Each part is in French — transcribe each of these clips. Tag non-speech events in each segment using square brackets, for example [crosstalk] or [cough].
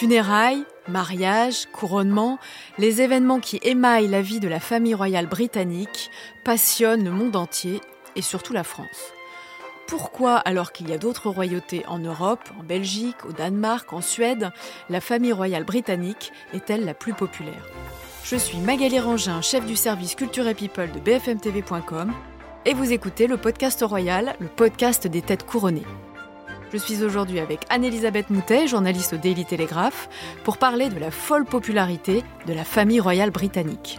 Funérailles, mariages, couronnements, les événements qui émaillent la vie de la famille royale britannique passionnent le monde entier et surtout la France. Pourquoi, alors qu'il y a d'autres royautés en Europe, en Belgique, au Danemark, en Suède, la famille royale britannique est-elle la plus populaire? Je suis Magali Rangin, chef du service Culture et People de bfmtv.com, et vous écoutez le podcast royal, le podcast des têtes couronnées. Je suis aujourd'hui avec Anne-Elisabeth Moutet, journaliste au Daily Telegraph, pour parler de la folle popularité de la famille royale britannique.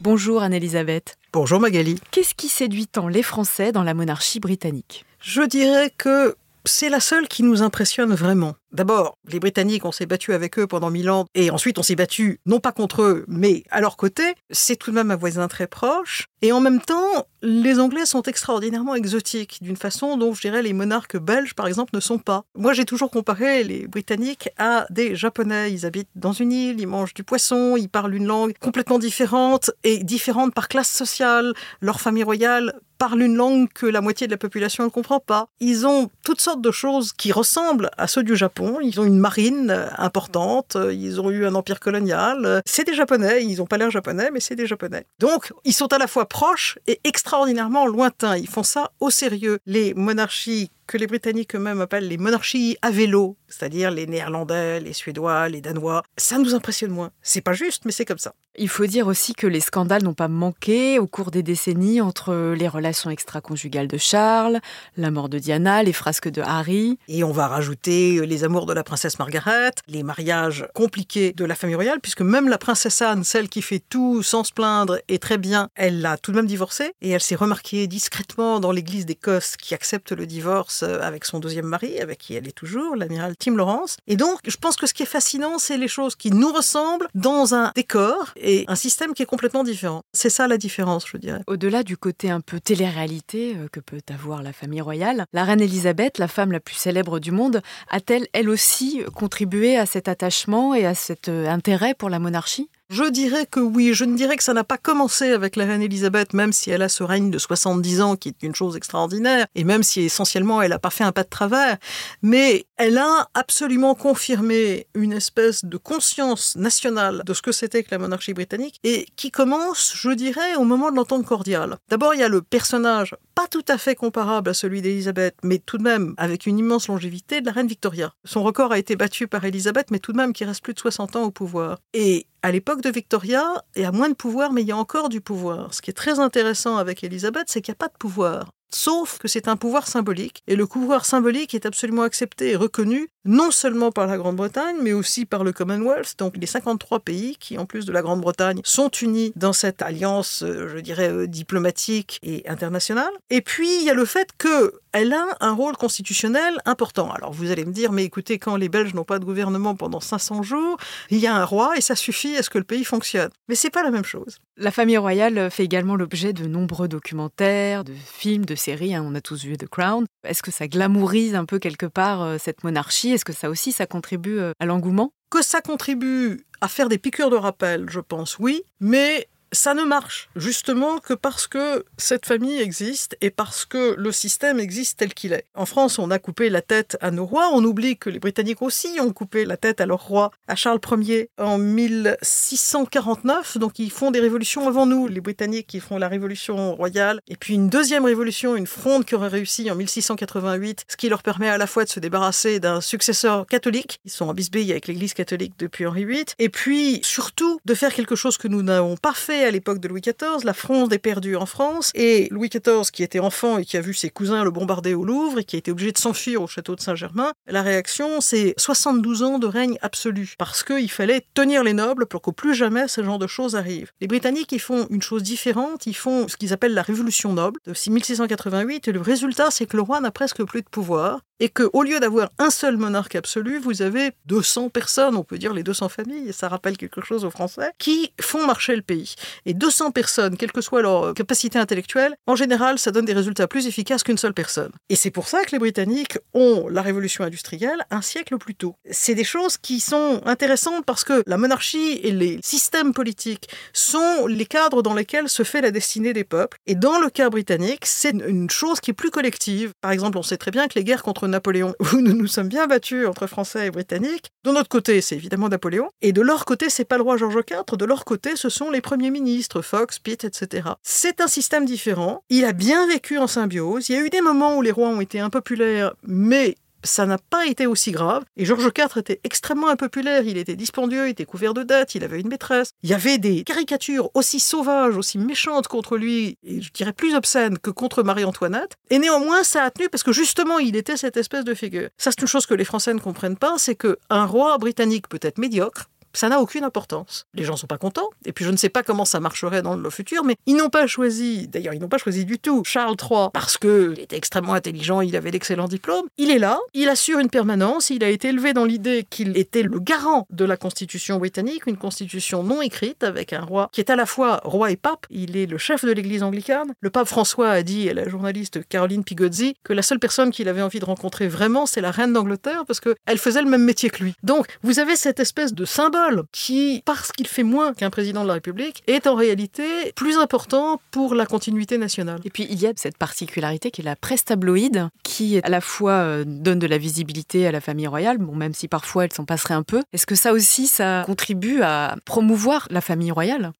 Bonjour Anne-Elisabeth. Bonjour Magali. Qu'est-ce qui séduit tant les Français dans la monarchie britannique? Je dirais que c'est la seule qui nous impressionne vraiment. D'abord, les Britanniques, on s'est battu avec eux pendant mille ans, et ensuite on s'est battu non pas contre eux, mais à leur côté. C'est tout de même un voisin très proche. Et en même temps, les Anglais sont extraordinairement exotiques, d'une façon dont, je dirais, les monarques belges, par exemple, ne sont pas. Moi, j'ai toujours comparé les Britanniques à des Japonais. Ils habitent dans une île, ils mangent du poisson, ils parlent une langue complètement différente, et différente par classe sociale. Leur famille royale parle une langue que la moitié de la population ne comprend pas. Ils ont toutes sortes de choses qui ressemblent à ceux du Japon ils ont une marine euh, importante, euh, ils ont eu un empire colonial. Euh, c'est des Japonais, ils n'ont pas l'air japonais, mais c'est des Japonais. Donc, ils sont à la fois proches et extraordinairement lointains. Ils font ça au sérieux. Les monarchies que les Britanniques eux-mêmes appellent les monarchies à vélo, c'est-à-dire les Néerlandais, les Suédois, les Danois, ça nous impressionne moins. C'est pas juste, mais c'est comme ça. Il faut dire aussi que les scandales n'ont pas manqué au cours des décennies entre les relations extra-conjugales de Charles, la mort de Diana, les frasques de Harry. Et on va rajouter les amours de la princesse Margaret, les mariages compliqués de la famille royale, puisque même la princesse Anne, celle qui fait tout sans se plaindre et très bien, elle l'a tout de même divorcé et elle s'est remarquée discrètement dans l'église d'Écosse qui accepte le divorce euh, avec son deuxième mari, avec qui elle est toujours, l'amiral Tim Lawrence. Et donc, je pense que ce qui est fascinant, c'est les choses qui nous ressemblent dans un décor et un système qui est complètement différent. C'est ça la différence, je dirais. Au-delà du côté un peu télé-réalité euh, que peut avoir la famille royale, la reine Elisabeth, la femme la plus célèbre du monde, a-t-elle elle aussi contribué à cet attachement et à cet euh, intérêt pour la monarchie? Je dirais que oui, je ne dirais que ça n'a pas commencé avec la reine Elisabeth, même si elle a ce règne de 70 ans qui est une chose extraordinaire, et même si essentiellement elle n'a pas fait un pas de travers, mais elle a absolument confirmé une espèce de conscience nationale de ce que c'était que la monarchie britannique, et qui commence, je dirais, au moment de l'entente cordiale. D'abord, il y a le personnage pas tout à fait comparable à celui d'Elisabeth, mais tout de même avec une immense longévité de la reine Victoria. Son record a été battu par Elisabeth, mais tout de même qui reste plus de 60 ans au pouvoir. Et à l'époque de Victoria, il y a moins de pouvoir, mais il y a encore du pouvoir. Ce qui est très intéressant avec Elisabeth, c'est qu'il n'y a pas de pouvoir. Sauf que c'est un pouvoir symbolique, et le pouvoir symbolique est absolument accepté et reconnu non seulement par la Grande-Bretagne, mais aussi par le Commonwealth, donc les 53 pays qui, en plus de la Grande-Bretagne, sont unis dans cette alliance, euh, je dirais, euh, diplomatique et internationale. Et puis, il y a le fait qu'elle a un rôle constitutionnel important. Alors, vous allez me dire, mais écoutez, quand les Belges n'ont pas de gouvernement pendant 500 jours, il y a un roi et ça suffit à ce que le pays fonctionne. Mais c'est pas la même chose. La famille royale fait également l'objet de nombreux documentaires, de films, de hein, on a tous vu The Crown. Est-ce que ça glamourise un peu quelque part euh, cette monarchie? Est-ce que ça aussi, ça contribue euh, à l'engouement? Que ça contribue à faire des piqûres de rappel, je pense, oui, mais ça ne marche justement que parce que cette famille existe et parce que le système existe tel qu'il est. En France, on a coupé la tête à nos rois, on oublie que les Britanniques aussi ont coupé la tête à leur roi, à Charles Ier, en 1649, donc ils font des révolutions avant nous, les Britanniques qui font la révolution royale, et puis une deuxième révolution, une fronde qui aurait réussi en 1688, ce qui leur permet à la fois de se débarrasser d'un successeur catholique, ils sont en bisbille avec l'église catholique depuis Henri VIII, et puis surtout de faire quelque chose que nous n'avons pas fait à l'époque de Louis XIV, la fronde est perdue en France, et Louis XIV, qui était enfant et qui a vu ses cousins le bombarder au Louvre et qui a été obligé de s'enfuir au château de Saint-Germain, la réaction, c'est 72 ans de règne absolu, parce qu'il fallait tenir les nobles pour qu'au plus jamais ce genre de choses arrivent. Les Britanniques, ils font une chose différente, ils font ce qu'ils appellent la révolution noble de 1688, et le résultat, c'est que le roi n'a presque plus de pouvoir, et qu'au lieu d'avoir un seul monarque absolu, vous avez 200 personnes, on peut dire les 200 familles, ça rappelle quelque chose aux Français, qui font marcher le pays. Et 200 personnes, quelle que soit leur capacité intellectuelle, en général, ça donne des résultats plus efficaces qu'une seule personne. Et c'est pour ça que les Britanniques ont la révolution industrielle un siècle plus tôt. C'est des choses qui sont intéressantes parce que la monarchie et les systèmes politiques sont les cadres dans lesquels se fait la destinée des peuples. Et dans le cas britannique, c'est une chose qui est plus collective. Par exemple, on sait très bien que les guerres contre Napoléon, [laughs] où nous nous sommes bien battus entre Français et Britanniques. De notre côté, c'est évidemment Napoléon. Et de leur côté, c'est pas le roi George IV. De leur côté, ce sont les premiers ministres, Fox, Pitt, etc. C'est un système différent. Il a bien vécu en symbiose. Il y a eu des moments où les rois ont été impopulaires, mais ça n'a pas été aussi grave. Et Georges IV était extrêmement impopulaire, il était dispendieux, il était couvert de dettes, il avait une maîtresse. Il y avait des caricatures aussi sauvages, aussi méchantes contre lui, et je dirais plus obscènes que contre Marie-Antoinette. Et néanmoins, ça a tenu parce que justement, il était cette espèce de figure. Ça, c'est une chose que les Français ne comprennent pas, c'est qu'un roi britannique peut être médiocre, ça n'a aucune importance. Les gens sont pas contents, et puis je ne sais pas comment ça marcherait dans le futur, mais ils n'ont pas choisi, d'ailleurs ils n'ont pas choisi du tout Charles III parce qu'il était extrêmement intelligent, il avait d'excellents diplômes. Il est là, il assure une permanence, il a été élevé dans l'idée qu'il était le garant de la constitution britannique, une constitution non écrite avec un roi qui est à la fois roi et pape, il est le chef de l'église anglicane. Le pape François a dit à la journaliste Caroline Pigozzi que la seule personne qu'il avait envie de rencontrer vraiment, c'est la reine d'Angleterre parce qu'elle faisait le même métier que lui. Donc vous avez cette espèce de symbole qui, parce qu'il fait moins qu'un président de la République, est en réalité plus important pour la continuité nationale. Et puis il y a cette particularité qui est la presse tabloïde, qui à la fois euh, donne de la visibilité à la famille royale, bon, même si parfois elle s'en passerait un peu. Est-ce que ça aussi, ça contribue à promouvoir la famille royale?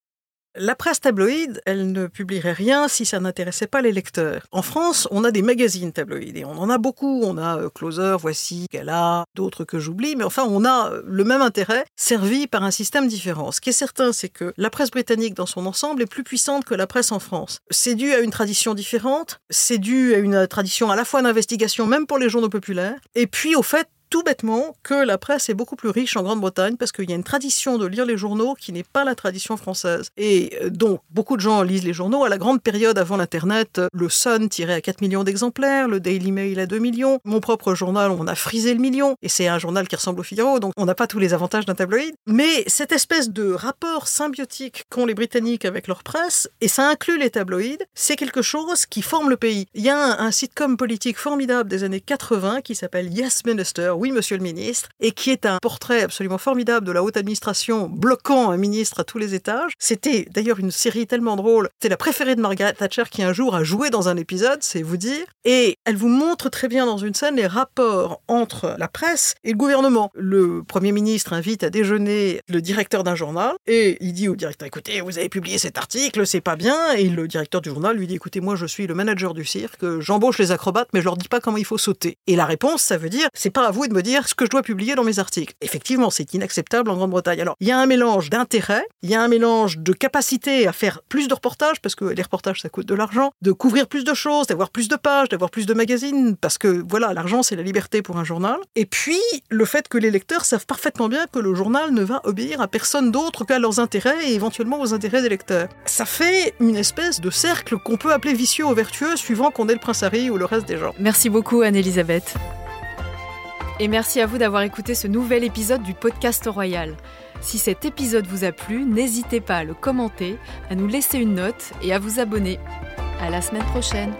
La presse tabloïde, elle ne publierait rien si ça n'intéressait pas les lecteurs. En France, on a des magazines tabloïdes et on en a beaucoup. On a euh, Closer, Voici, Gala, d'autres que j'oublie, mais enfin, on a euh, le même intérêt servi par un système différent. Ce qui est certain, c'est que la presse britannique dans son ensemble est plus puissante que la presse en France. C'est dû à une tradition différente, c'est dû à une tradition à la fois d'investigation, même pour les journaux populaires, et puis au fait tout bêtement que la presse est beaucoup plus riche en Grande-Bretagne parce qu'il y a une tradition de lire les journaux qui n'est pas la tradition française. Et euh, donc, beaucoup de gens lisent les journaux. À la grande période avant l'Internet, le Sun tirait à 4 millions d'exemplaires, le Daily Mail à 2 millions. Mon propre journal, on a frisé le million. Et c'est un journal qui ressemble au Figaro, donc on n'a pas tous les avantages d'un tabloïd. Mais cette espèce de rapport symbiotique qu'ont les Britanniques avec leur presse, et ça inclut les tabloïds, c'est quelque chose qui forme le pays. Il y a un sitcom politique formidable des années 80 qui s'appelle Yes Minister, oui, monsieur le ministre, et qui est un portrait absolument formidable de la haute administration bloquant un ministre à tous les étages. C'était d'ailleurs une série tellement drôle. C'est la préférée de Margaret Thatcher qui un jour a joué dans un épisode, c'est vous dire. Et elle vous montre très bien dans une scène les rapports entre la presse et le gouvernement. Le Premier ministre invite à déjeuner le directeur d'un journal et il dit au directeur, écoutez, vous avez publié cet article, c'est pas bien. Et le directeur du journal lui dit, écoutez, moi je suis le manager du cirque, j'embauche les acrobates, mais je leur dis pas comment il faut sauter. Et la réponse, ça veut dire, c'est pas à vous me dire ce que je dois publier dans mes articles. Effectivement, c'est inacceptable en Grande-Bretagne. Alors, il y a un mélange d'intérêt, il y a un mélange de capacité à faire plus de reportages, parce que les reportages, ça coûte de l'argent, de couvrir plus de choses, d'avoir plus de pages, d'avoir plus de magazines, parce que voilà, l'argent, c'est la liberté pour un journal. Et puis, le fait que les lecteurs savent parfaitement bien que le journal ne va obéir à personne d'autre qu'à leurs intérêts et éventuellement aux intérêts des lecteurs. Ça fait une espèce de cercle qu'on peut appeler vicieux ou vertueux, suivant qu'on est le prince Harry ou le reste des gens. Merci beaucoup, Anne-Elisabeth. Et merci à vous d'avoir écouté ce nouvel épisode du podcast Royal. Si cet épisode vous a plu, n'hésitez pas à le commenter, à nous laisser une note et à vous abonner. À la semaine prochaine.